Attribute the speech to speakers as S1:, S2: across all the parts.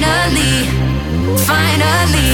S1: finally, finally.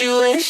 S1: you
S2: wish